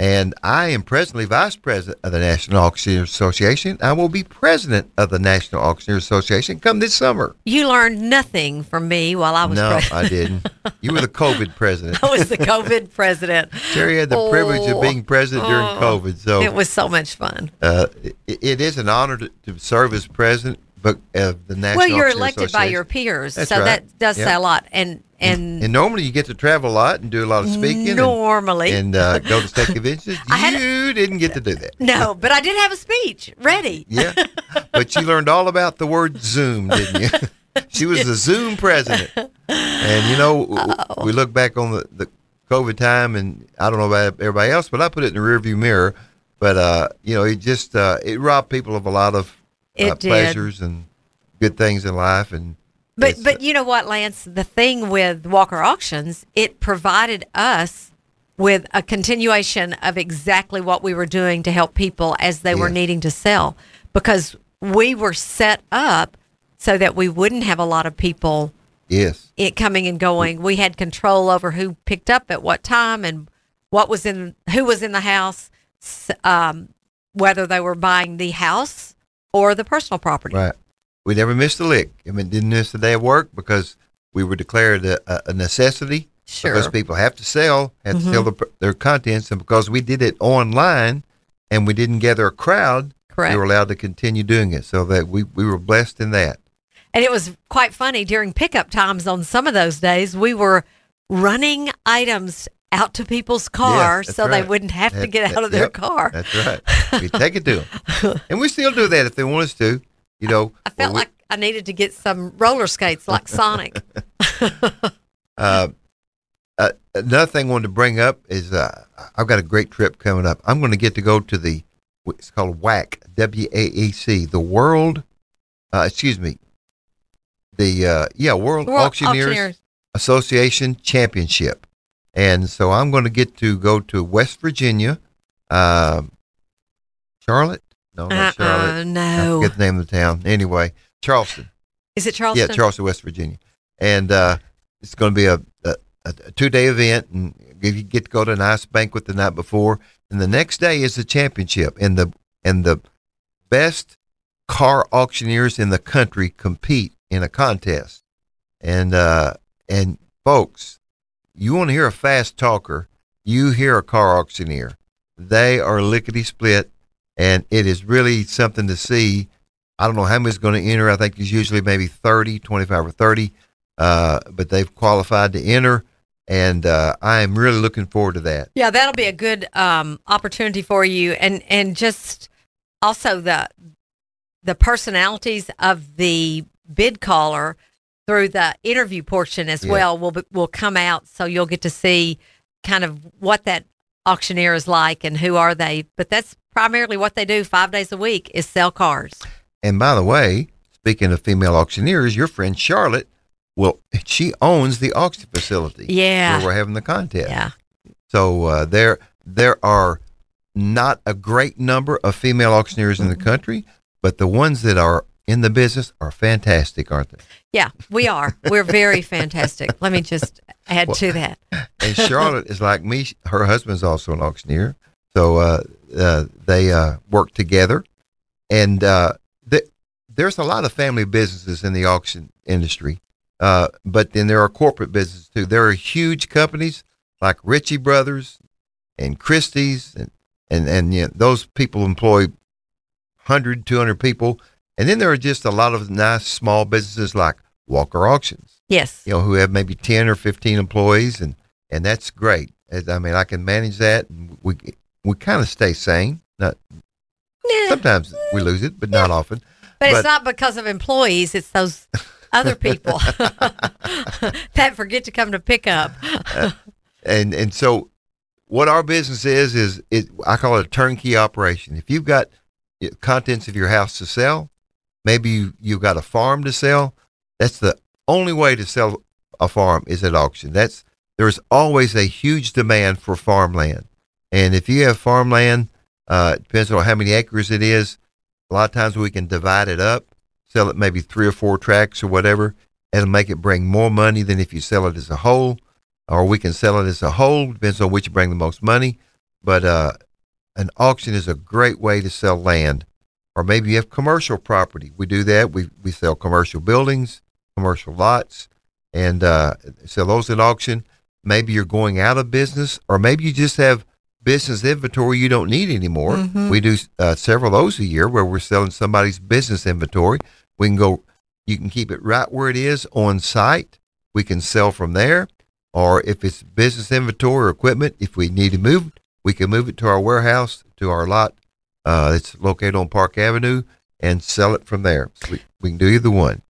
And I am presently vice president of the National Auctioneer Association. I will be president of the National Auctioneer Association come this summer. You learned nothing from me while I was No, president. I didn't. You were the COVID president. I was the COVID president. Terry had the privilege of Oh, being president during oh, COVID. So It was so much fun. uh, it, it is an honor to, to serve as president but of the National Well, you're Auctioneer elected by your peers, That's so right. that does Yeah. say a lot. And and, And normally you get to travel a lot and do a lot of speaking and- normally, and, uh, go to state conventions. I had- you didn't get to do that. no, but I did have a speech ready. Yeah, but you learned all about the word Zoom, didn't you? she was the Zoom president, and you know w- we look back on the, the COVID time, and I don't know about everybody else, but I put it in the rearview mirror. But uh, you know, it just uh, it robbed people of a lot of uh, pleasures and good things in life, and But it's, but you know what, Lance? The thing with Walker Auctions, it provided us with a continuation of exactly what we were doing to help people as they were needing to sell, because we were set up so that we wouldn't have a lot of people yes, it coming and going. We had control over who picked up at what time and what was in who was in the house, um, whether they were buying the house or the personal property. right. We never missed a lick. I mean, didn't miss a day of work because we were declared a, a- necessity. Sure. because people have to sell, have to sell mm-hmm. the, their contents, and because we did it online and we didn't gather a crowd, Correct. we were allowed to continue doing it. So that we, we were blessed in that. And it was quite funny during pickup times on some of those days. We were running items out to people's cars so they wouldn't have to That- get that- out of their yep, car. That's right. we take it to them, and we still do that if they want us to. You know, I felt we- like I needed to get some roller skates like Sonic. Uh, uh, another thing I wanted to bring up is uh, I've got a great trip coming up. I'm going to get to go to the it's called WAC W A E C the World. Uh, excuse me. The uh, yeah World, World Auctioneers, Auctioneers. Association Championship, and so I'm going to get to go to West Virginia, um, Charlotte. No, not Uh-uh, Charlotte. I no. forget the name of the town. Anyway, Charleston. Is it Charleston? Yeah, Charleston, West Virginia, and uh, it's going to be a, a, a two day event, and you get to go to a nice banquet the night before, and the next day is the championship, and the and the best car auctioneers in the country compete in a contest, and uh, and folks, you want to hear a fast talker, you hear a car auctioneer, they are lickety split, and it is really something to see. I don't know how many is going to enter. I think it's usually maybe 30, 25 or 30, uh, but they've qualified to enter. And uh, I am really looking forward to that. Yeah, that'll be a good um, opportunity for you, and and just also the the personalities of the bid caller through the interview portion as Yeah. well will will come out, so you'll get to see kind of what that auctioneer is like and who are they. But that's primarily what they do five days a week is sell cars. And by the way, speaking of female auctioneers, your friend Charlotte, well, she owns the auction facility Yeah. where we're having the contest. Yeah, So uh, there there are not a great number of female auctioneers in the Mm-hmm. country, but the ones that are in the business are fantastic, aren't they? yeah, we are. We're very fantastic. Let me just add Well- to that. and Charlotte is like me. Her husband's also an auctioneer, so uh, uh, they uh, work together. And uh, th- there's a lot of family businesses in the auction industry, uh, but then there are corporate businesses too. There are huge companies like Ritchie Brothers and Christie's, and and and you know, those people employ 100, 200 people. And then there are just a lot of nice small businesses like Walker Auctions Yes. you know, who have maybe 10 or 15 employees and, and that's great. As- I mean, I can manage that and we, we kind of stay sane. Not, Yeah. sometimes we lose it, but not often. But, But- it's not because of employees, it's those other people that forget to come to pick up. And, and so what our business is, is it, I call it a turnkey operation. If you've got uh, contents of your house to sell, maybe you, you've got a farm to sell, that's the only way to sell a farm is at auction. That's, there's always a huge demand for farmland. And if you have farmland, uh, it depends on how many acres it is. A lot of times we can divide it up, sell it maybe three or four tracts or whatever. It'll make it bring more money than if you sell it as a whole, or we can sell it as a whole. Depends on which bring the most money. But uh, an auction is a great way to sell land, or maybe you have commercial property. We do that. We we sell commercial buildings, commercial lots, and uh, sell those at auction. Maybe you're going out of business, or maybe you just have business inventory you don't need anymore. Mhm. We do uh, several of those a year where we're selling somebody's business inventory. We can go, you can keep it right where it is on site. We can sell from there. Or if it's business inventory or equipment, if we need to move, it, we can move it to our warehouse, to our lot uh, that's located on Park Avenue, and sell it from there. We, we can do either one.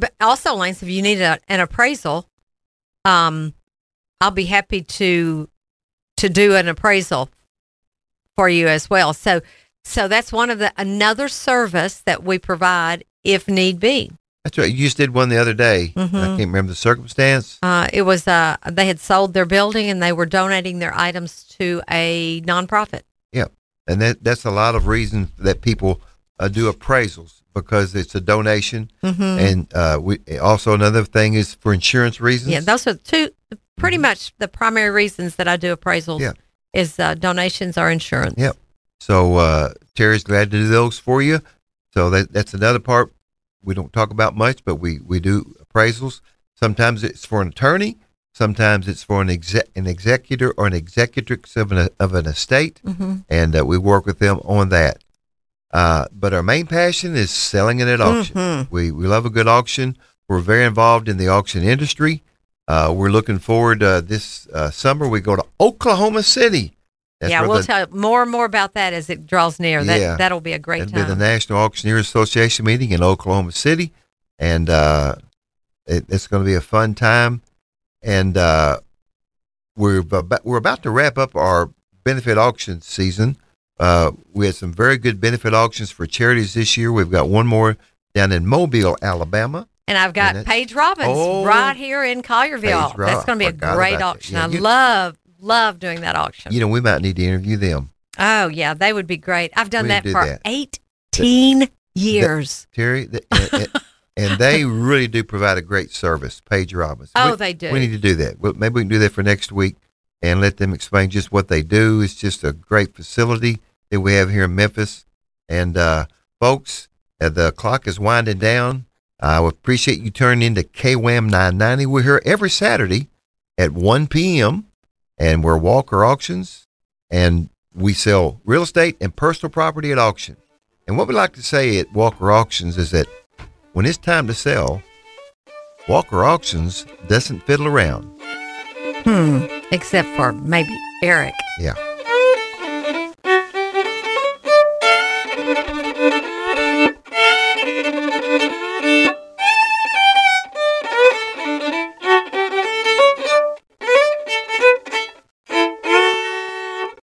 But also, Lance, if you need a, an appraisal, um, I'll be happy to to do an appraisal for you as well. So, so that's one of the another service that we provide if need be. That's right. You just did one the other day. I Mhm. can't remember the circumstance. Uh, it was uh, they had sold their building and they were donating their items to a nonprofit. Yep, and that that's a lot of reasons that people uh, do appraisals because it's a donation. Mm-hmm. And uh, we also another thing is for insurance reasons. Yeah, those are two pretty much the primary reasons that I do appraisals. Yeah. Is uh, donations or insurance. Yep. So uh, Terry's glad to do those for you. So that that's another part we don't talk about much, but we we do appraisals. Sometimes it's for an attorney. Sometimes it's for an exec an executor or an executrix of an of an estate, Mm-hmm. and uh, we work with them on that. Uh, but our main passion is selling it at auction. Mhm. We we love a good auction. We're very involved in the auction industry. Uh, we're looking forward uh, this uh, summer. We go to Oklahoma City. That's yeah, we'll the- tell more and more about that as it draws near. That Yeah. that'll be a great It'll be the. National Auctioneers Association meeting in Oklahoma City, and uh, it, it's going to be a fun time. And uh, we're about, we're about to wrap up our benefit auction season. Uh, we had some very good benefit auctions for charities this year. We've got one more down in Mobile, Alabama. and I've got and Page Robbins Oh, right here in Collierville. That's going to be a great auction. Yeah, I you- love love doing that auction. You know, we might need to interview them. oh yeah, they would be great. I've done We that do for that. eighteen years. Terry, and- and they really do provide a great service. Page Robbins. oh, We- they do. We need to do that. Well, maybe we can do that for next week and let them explain just what they do. It's just a great facility that we have here in Memphis. And uh, folks, uh, the clock is winding down. I would appreciate you turning into KWAM 990. We're here every Saturday at 1 p.m. and we're Walker Auctions and we sell real estate and personal property at auction. And what we like to say at Walker Auctions is that when it's time to sell, Walker Auctions doesn't fiddle around. Hmm. Except for maybe Eric. Yeah.